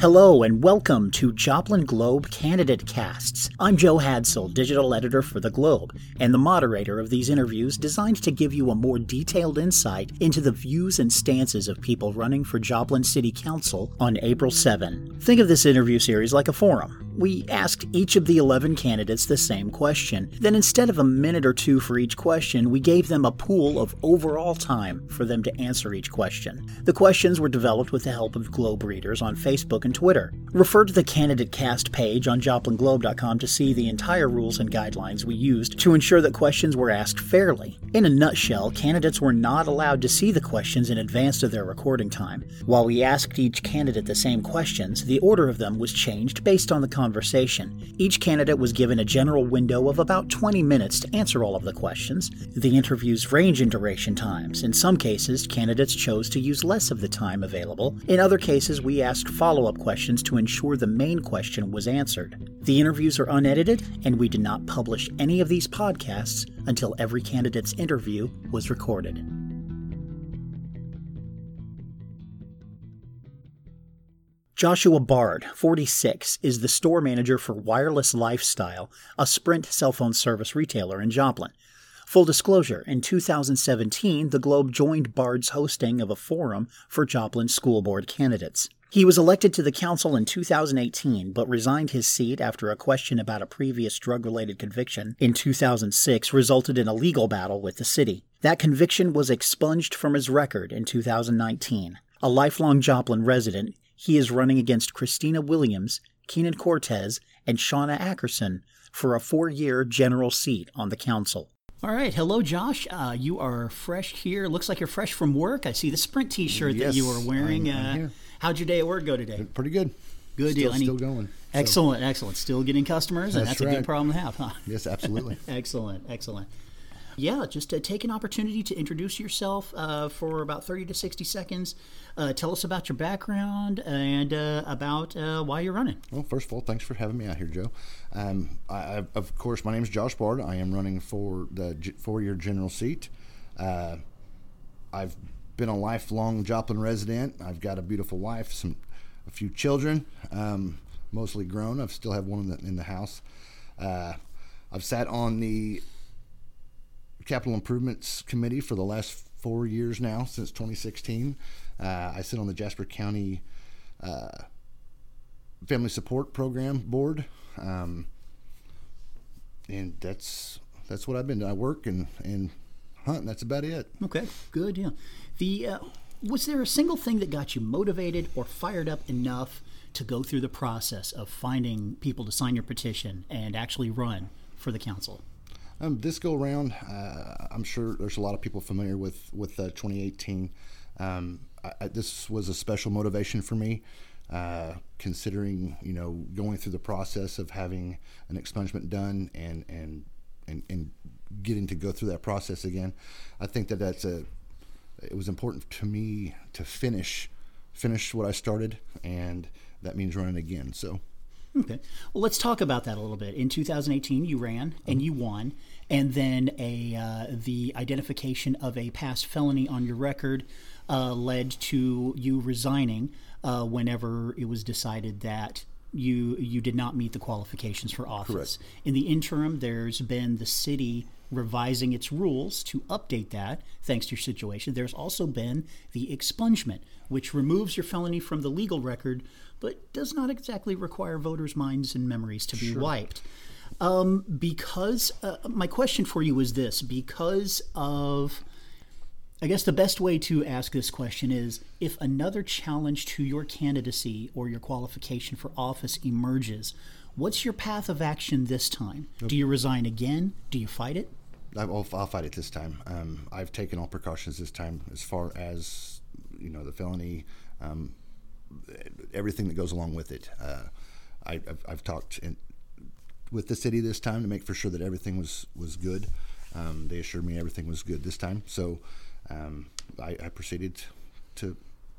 Hello and welcome to Joplin Globe Candidate Casts. I'm Joe Hadsell, digital editor for The Globe, and the moderator of these interviews designed to give you a more detailed insight into the views and stances of people running for Joplin City Council on April 7. Think of this interview series like a forum. We asked each of the 11 candidates the same question. Then instead of a minute or two for each question, we gave them a pool of overall time for them to answer each question. The questions were developed with the help of Globe readers on Facebook and Twitter. Refer to the candidate cast page on joplinglobe.com to see the entire rules and guidelines we used to ensure that questions were asked fairly. In a nutshell, candidates were not allowed to see the questions in advance of their recording time. While we asked each candidate the same questions, the order of them was changed based on the conversation. Each candidate was given a general window of about 20 minutes to answer all of the questions. The interviews range in duration times. In some cases, candidates chose to use less of the time available. In other cases, we asked follow up questions to ensure the main question was answered. The interviews are unedited, and we did not publish any of these podcasts until every candidate's interview was recorded. Joshua Bard, 46, is the store manager for Wireless Lifestyle, a Sprint cell phone service retailer in Joplin. Full disclosure, in 2017, the Globe joined Bard's hosting of a forum for Joplin school board candidates. He was elected to the council in 2018, but resigned his seat after a question about a previous drug related conviction in 2006 resulted in a legal battle with the city. That conviction was expunged from his record in 2019. A lifelong Joplin resident, he is running against Christina Williams, Keenan Cortez, and Shauna Ackerson for a four year general seat on the council. All right. Hello, Josh. Uh, you are fresh here. Looks like you're fresh from work. I see the Sprint t shirt yes, that you were wearing. I'm, I'm uh, how'd your day at work go today? Pretty good. Good still, deal. Any, Still going. Excellent, excellent. Still getting customers, and That's that's a good problem to have, huh? Yes, absolutely. excellent, excellent. Yeah, just uh, take an opportunity to introduce yourself uh, for about 30 to 60 seconds. Uh, tell us about your background and uh, about uh, why you're running. well, first of all, thanks for having me out here, Joe. Um, I, I, of course, my name is Josh Bard. I am running for the g- four-year general seat. Uh, I've been a lifelong Joplin resident. I've got a beautiful wife, some, a few children, um, mostly grown. I still have one in the, in the house. I've sat on the capital improvements committee for the last four years now, since 2016. Uh, I sit on the Jasper County uh, Family Support Program board, um, and that's that's what I've been. doing. I work and and hunt. And that's about it. Okay, good. Yeah. The uh, was there a single thing that got you motivated or fired up enough to go through the process of finding people to sign your petition and actually run for the council? Um, this go around, uh, I'm sure there's a lot of people familiar with with uh, 2018. Um, I, I, this was a special motivation for me, uh, considering you know going through the process of having an expungement done and and and, and getting to go through that process again. I think that that's a it was important to me to finish finish what I started, and that means running again. So. Okay. Well, let's talk about that a little bit. In 2018, you ran and you won, and then a uh, the identification of a past felony on your record uh, led to you resigning uh, whenever it was decided that you you did not meet the qualifications for office. In the interim, there's been the city revising its rules to update that thanks to your situation. There's also been the expungement, which removes your felony from the legal record, but does not exactly require voters' minds and memories to be wiped. Um, because uh, my question for you is this: because of I guess the best way to ask this question is if another challenge to your candidacy or your qualification for office emerges, what's your path of action this time? Do you resign again? Do you fight it? I'll, I'll fight it this time. Um, I've taken all precautions this time as far as you know the felony, um, everything that goes along with it. Uh, I, have I've talked in, with the city this time to make for sure that everything was was good. Um, they assured me everything was good this time, so um, I, I proceeded to,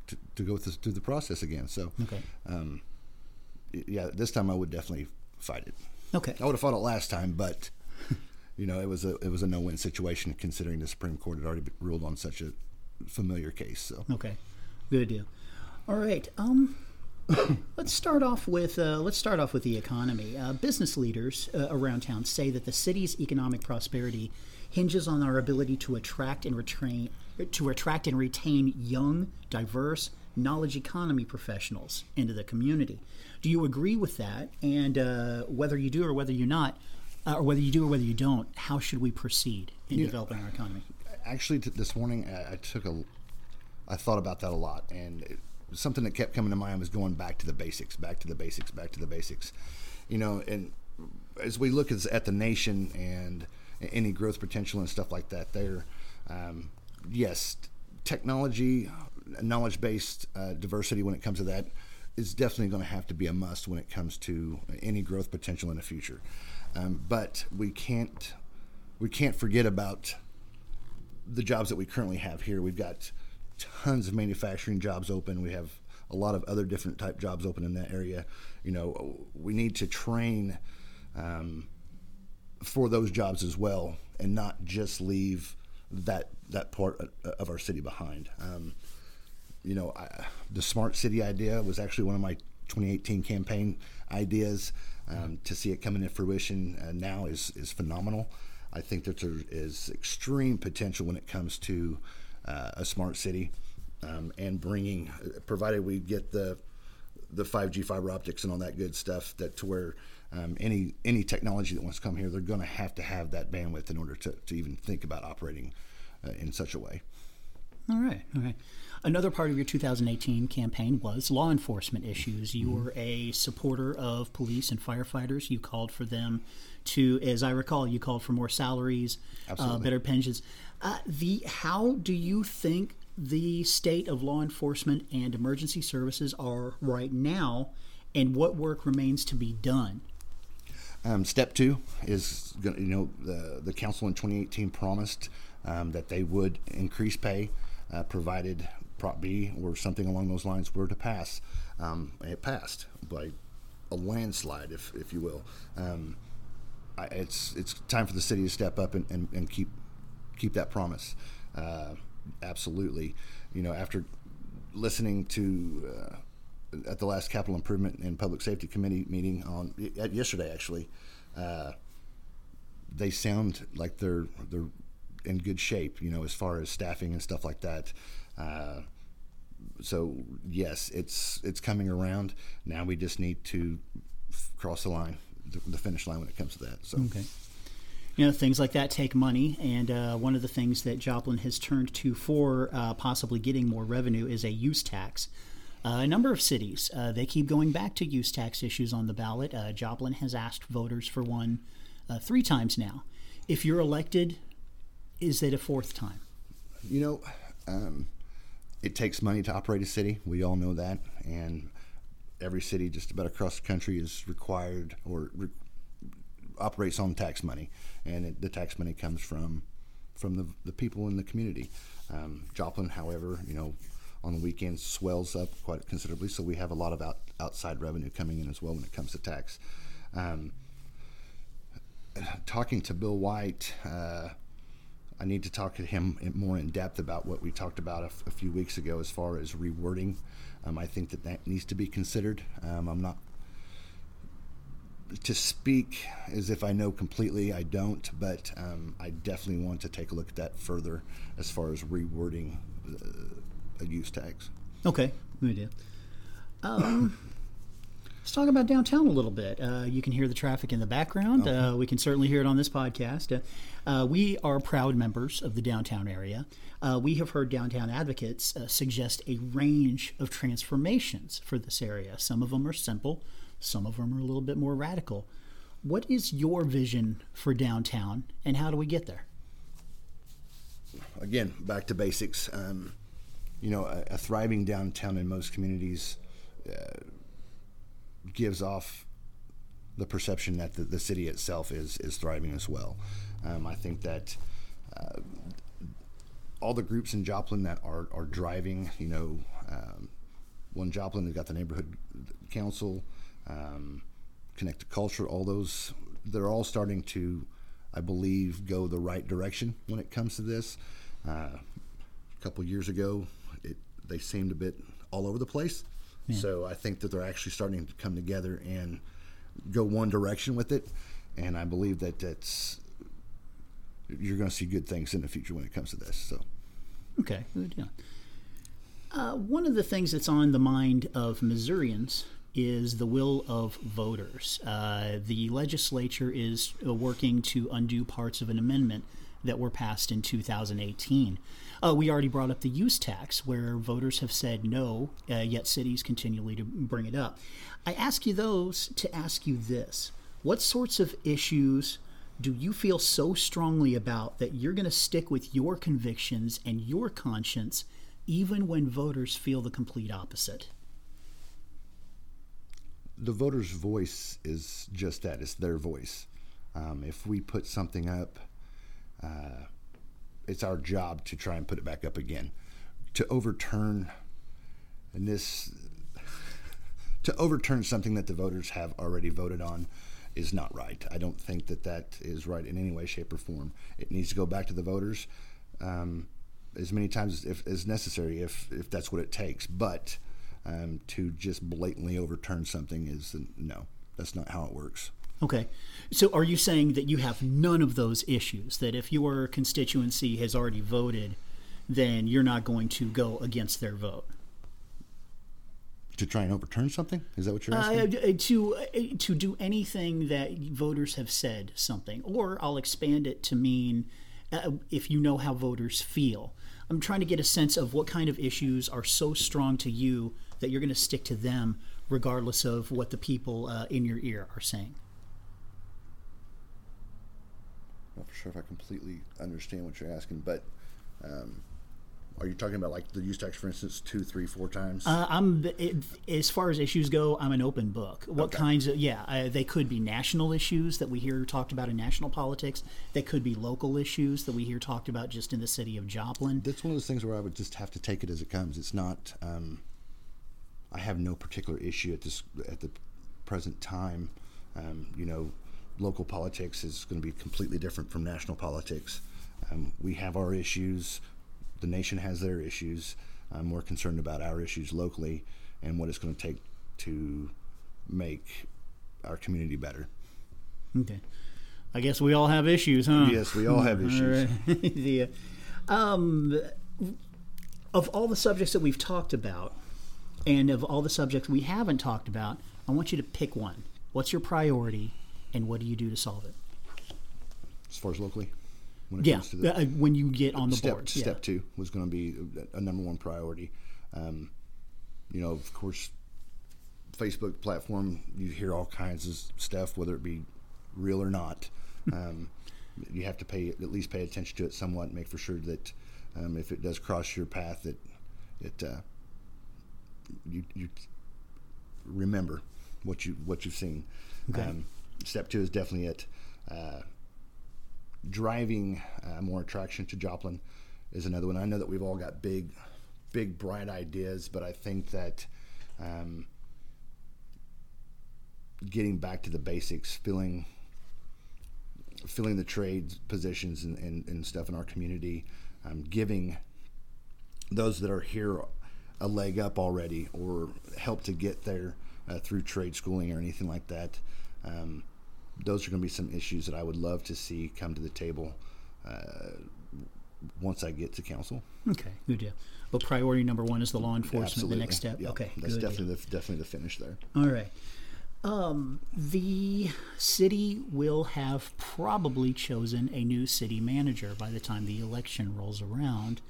to to go through, through the process again. So, Okay. um, yeah, this time I would definitely fight it. Okay. I would have fought it last time, but you know, it was a it was a no win situation considering the Supreme Court had already ruled on such a familiar case. So Okay, good deal. All right. Um, let's start off with uh, let's start off with the economy. Uh, business leaders uh, around town say that the city's economic prosperity hinges on our ability to attract and retain to attract and retain young, diverse, knowledge economy professionals into the community. Do you agree with that? And uh, whether you do or whether you not, uh, or whether you do or whether you don't, how should we proceed in developing our economy? Actually, t- this morning I, I took a, I thought about that a lot, and it, something that kept coming to mind was going back to the basics, back to the basics, back to the basics. You know, and as we look at, at the nation and any growth potential and stuff like that, there, um, yes, technology, knowledge based uh, diversity when it comes to that is definitely going to have to be a must when it comes to any growth potential in the future. Um, but we can't we can't forget about the jobs that we currently have here. We've got tons of manufacturing jobs open. We have a lot of other different type jobs open in that area. You know, we need to train um, for those jobs as well, and not just leave that that part of our city behind. Um, you know, I, the smart city idea was actually one of my 2018 campaign ideas. Um, to see it coming to fruition uh, now is is phenomenal. I think that there is extreme potential when it comes to uh, a smart city um, and bringing, provided we get the the 5G fiber optics and all that good stuff, that to where um, any any technology that wants to come here, they're going to have to have that bandwidth in order to, to even think about operating uh, in such a way. All right. Okay. Another part of your 2018 campaign was law enforcement issues. You mm-hmm. were a supporter of police and firefighters. You called for them to, as I recall, you called for more salaries, uh, better pensions. Uh, the how do you think the state of law enforcement and emergency services are right now, and what work remains to be done? Um, step two is, you know, the the council in 2018 promised um, that they would increase pay, uh, provided Prop B or something along those lines were to pass. Um, it passed by a landslide, if if you will. Um, I, it's it's time for the city to step up and, and, and keep keep that promise. Uh, absolutely, you know, after listening to uh, at the last capital improvement and public safety committee meeting on yesterday, actually, uh, they sound like they're they're in good shape. You know, as far as staffing and stuff like that. Uh, so yes, it's it's coming around. Now we just need to f- cross the line the, finish line when it comes to that. So. Okay. You know, things like that take money, and uh, one of the things that Joplin has turned to for uh, possibly getting more revenue is a use tax. Uh, a number of cities uh, they keep going back to use tax issues on the ballot. Uh, Joplin has asked voters for one uh, three times now. If you're elected, is it a fourth time? You know, um, it takes money to operate a city. We all know that, and every city just about across the country is required or re- operates on tax money, and it, the tax money comes from from the, the people in the community. Um, Joplin, however, you know, on the weekends swells up quite considerably, so we have a lot of out, outside revenue coming in as well when it comes to tax. Um, talking to Bill White, uh, I need to talk to him more in depth about what we talked about a, f- a few weeks ago as far as rewording um, I think that that needs to be considered. Um, I'm not to speak as if I know completely. I don't, but um, I definitely want to take a look at that further as far as rewording uh, use tax. Okay, we do. Um, let's talk about downtown a little bit. Uh, you can hear the traffic in the background. Okay. Uh, we can certainly hear it on this podcast. Uh, uh, we are proud members of the downtown area. Uh, we have heard downtown advocates uh, suggest a range of transformations for this area. Some of them are simple, some of them are a little bit more radical. What is your vision for downtown, and how do we get there? Again, back to basics. Um, you know, a, a, thriving downtown in most communities uh, gives off the perception that the, the city itself is is thriving as well. Um, I think that uh, all the groups in Joplin that are, are driving, you know, um, one Joplin has got the neighborhood council, um, Connect2Culture, all those, they're all starting to, I believe, go the right direction when it comes to this. Uh, a couple years ago, it, they seemed a bit all over the place, So I think that they're actually starting to come together and go one direction with it, and I believe that that's you're going to see good things in the future when it comes to this. So. Okay, good. Yeah. Uh, one of the things that's on the mind of Missourians is the will of voters. Uh, the legislature is uh, working to undo parts of an amendment that were passed in 2018. Uh, we already brought up the use tax, where voters have said no, uh, yet cities continually to bring it up. I ask you those to ask you this: What sorts of issues do you feel so strongly about that you're going to stick with your convictions and your conscience, even when voters feel the complete opposite? the voter's voice is just that it's their voice. Um, if we put something up, uh, it's our job to try and put it back up again. To overturn, and this, to overturn something that the voters have already voted on is not right. I don't think that that is right in any way, shape, or form. It needs to go back to the voters um, as many times as, if, as necessary, if, if that's what it takes. But um, to just blatantly overturn something is no, that's not how it works. Okay. So are you saying that you have none of those issues? That if your constituency has already voted, then you're not going to go against their vote? To try and overturn something? Is that what you're asking? Uh, to uh, to do anything that voters have said something, or I'll expand it to mean uh, if you know how voters feel. I'm trying to get a sense of what kind of issues are so strong to you that you're going to stick to them regardless of what the people uh, in your ear are saying. I'm not sure if I completely understand what you're asking, but um, are you talking about like the use tax, for instance, two, three, four times? Uh, I'm it, as far as issues go, I'm an open book. What okay. kinds of yeah? Uh, they could be national issues that we hear talked about in national politics. They could be local issues that we hear talked about just in the city of Joplin. That's one of those things where I would just have to take it as it comes. It's not. Um, I have no particular issue at this at the present time. Um, you know, local politics is going to be completely different from national politics. Um, we have our issues. The nation has their issues. I'm more concerned about our issues locally and what it's going to take to make our community better. Okay. I guess we all have issues, huh? Yes, we all have issues. the, um, of all the subjects that we've talked about, and of all the subjects we haven't talked about, I want you to pick one. What's your priority, and what do you do to solve it? As far as locally, when yeah, the, uh, when you get on the step, board. Step yeah. two was going to be a, number one priority. Um, you know, of course, Facebook platform, you hear all kinds of stuff, whether it be real or not. Um, you have to pay at least pay attention to it somewhat, and make for sure that um, if it does cross your path, that it uh, you you remember what you what you've seen. Okay. Um, step two is definitely it. Uh, driving uh, more attraction to Joplin is another one. I know that we've all got big, big bright ideas, but I think that um, getting back to the basics, filling filling the trade positions and, and, and stuff in our community, um, giving those that are here a leg up already or help to get there uh, through trade schooling or anything like that. Um, those are going to be some issues that I would love to see come to the table uh, once I get to council. Okay, good deal. Well, priority number one is the law enforcement. Absolutely. The next step. Yeah, okay, that's definitely the, definitely the finish there. All right. Um, the city will have probably chosen a new city manager by the time the election rolls around.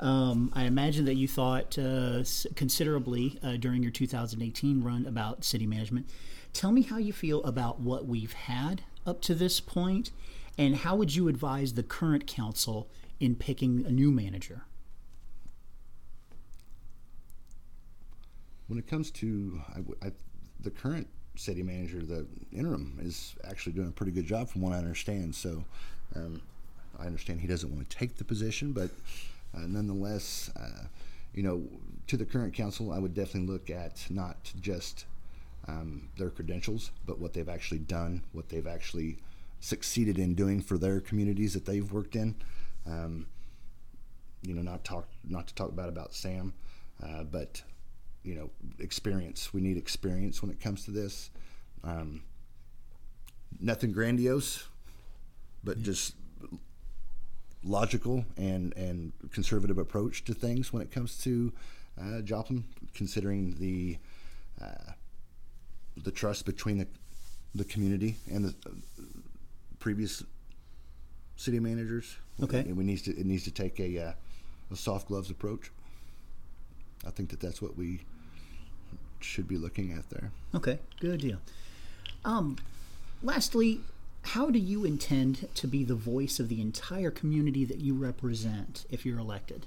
Um, I imagine that you thought uh, considerably uh, during your 2018 run about city management. Tell me how you feel about what we've had up to this point, and how would you advise the current council in picking a new manager? When it comes to I, I, the current city manager, the interim is actually doing a pretty good job, from what I understand. So, um, I understand he doesn't want to take the position, but nonetheless, uh, you know, to the current council, I would definitely look at not just um, their credentials, but what they've actually done, what they've actually succeeded in doing for their communities that they've worked in. Um, you know, not talk, not to talk bad about Sam, uh, but you know, experience. We need experience when it comes to this. Um, nothing grandiose, but just logical and and conservative approach to things when it comes to uh, Joplin, considering the uh, the trust between the the community and the previous city managers. Okay. And we needs to it needs to take a uh, a soft gloves approach. I think that that's what we should be looking at there. Okay, good deal. Um, lastly, how do you intend to be the voice of the entire community that you represent if you're elected?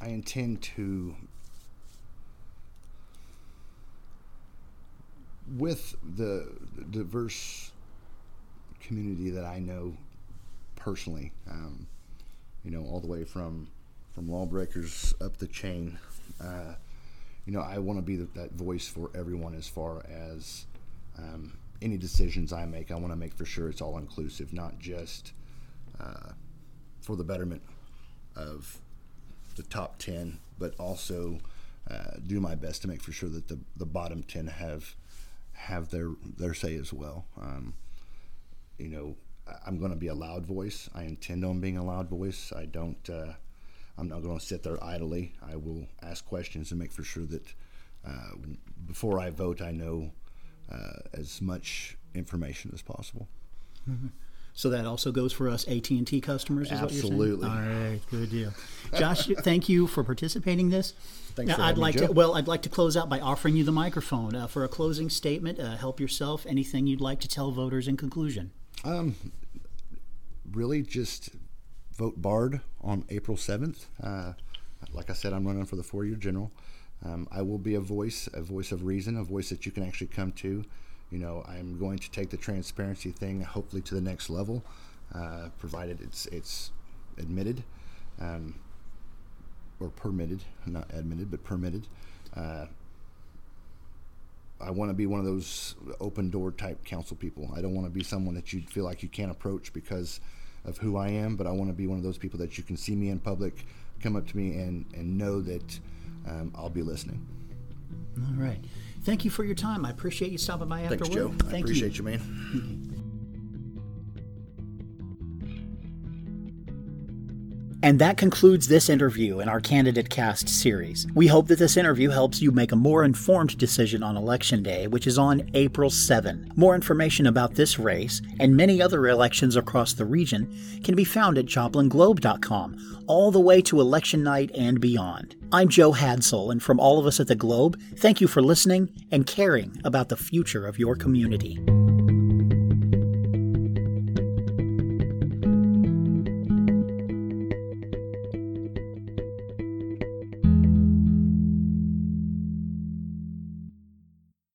I intend to, with the diverse community that I know personally, um, you know, all the way from from lawbreakers up the chain. Uh, you know, I want to be the, that voice for everyone as far as um, any decisions I make. I want to make for sure it's all inclusive, not just uh, for the betterment of the top 10, but also uh, do my best to make for sure that the, the bottom 10 have have their their say as well. Um, you know, I'm going to be a loud voice. I intend on being a loud voice. I don't. Uh, I'm not going to sit there idly. I will ask questions and make for sure that uh, before I vote, I know uh, as much information as possible. Mm-hmm. So that also goes for us AT and T customers. Is Absolutely. What you're saying? All right, good deal. Josh, thank you for participating in this. Thanks now, for I'd like me, to. Well, I'd like to close out by offering you the microphone uh, for a closing statement. Uh, help yourself. Anything you'd like to tell voters in conclusion? Um, really, just vote Bard on April 7th. Uh, like I said, I'm running for the four year general. Um, I will be a voice, a voice of reason, a voice that you can actually come to. You know, I'm going to take the transparency thing hopefully to the next level, uh, provided it's it's admitted um, or permitted, not admitted, but permitted. Uh, I want to be one of those open door type council people. I don't want to be someone that you feel like you can't approach because of who I am, but I want to be one of those people that you can see me in public, come up to me, and and know that um, I'll be listening. All right. Thank you for your time. I appreciate you stopping by after Thanks, work. Joe. Thank I appreciate you, you man. And that concludes this interview in our Candidate Cast series. We hope that this interview helps you make a more informed decision on Election Day, which is on April 7. More information about this race and many other elections across the region can be found at joplinglobe.com, all the way to election night and beyond. I'm Joe Hadsell, and from all of us at the Globe, thank you for listening and caring about the future of your community.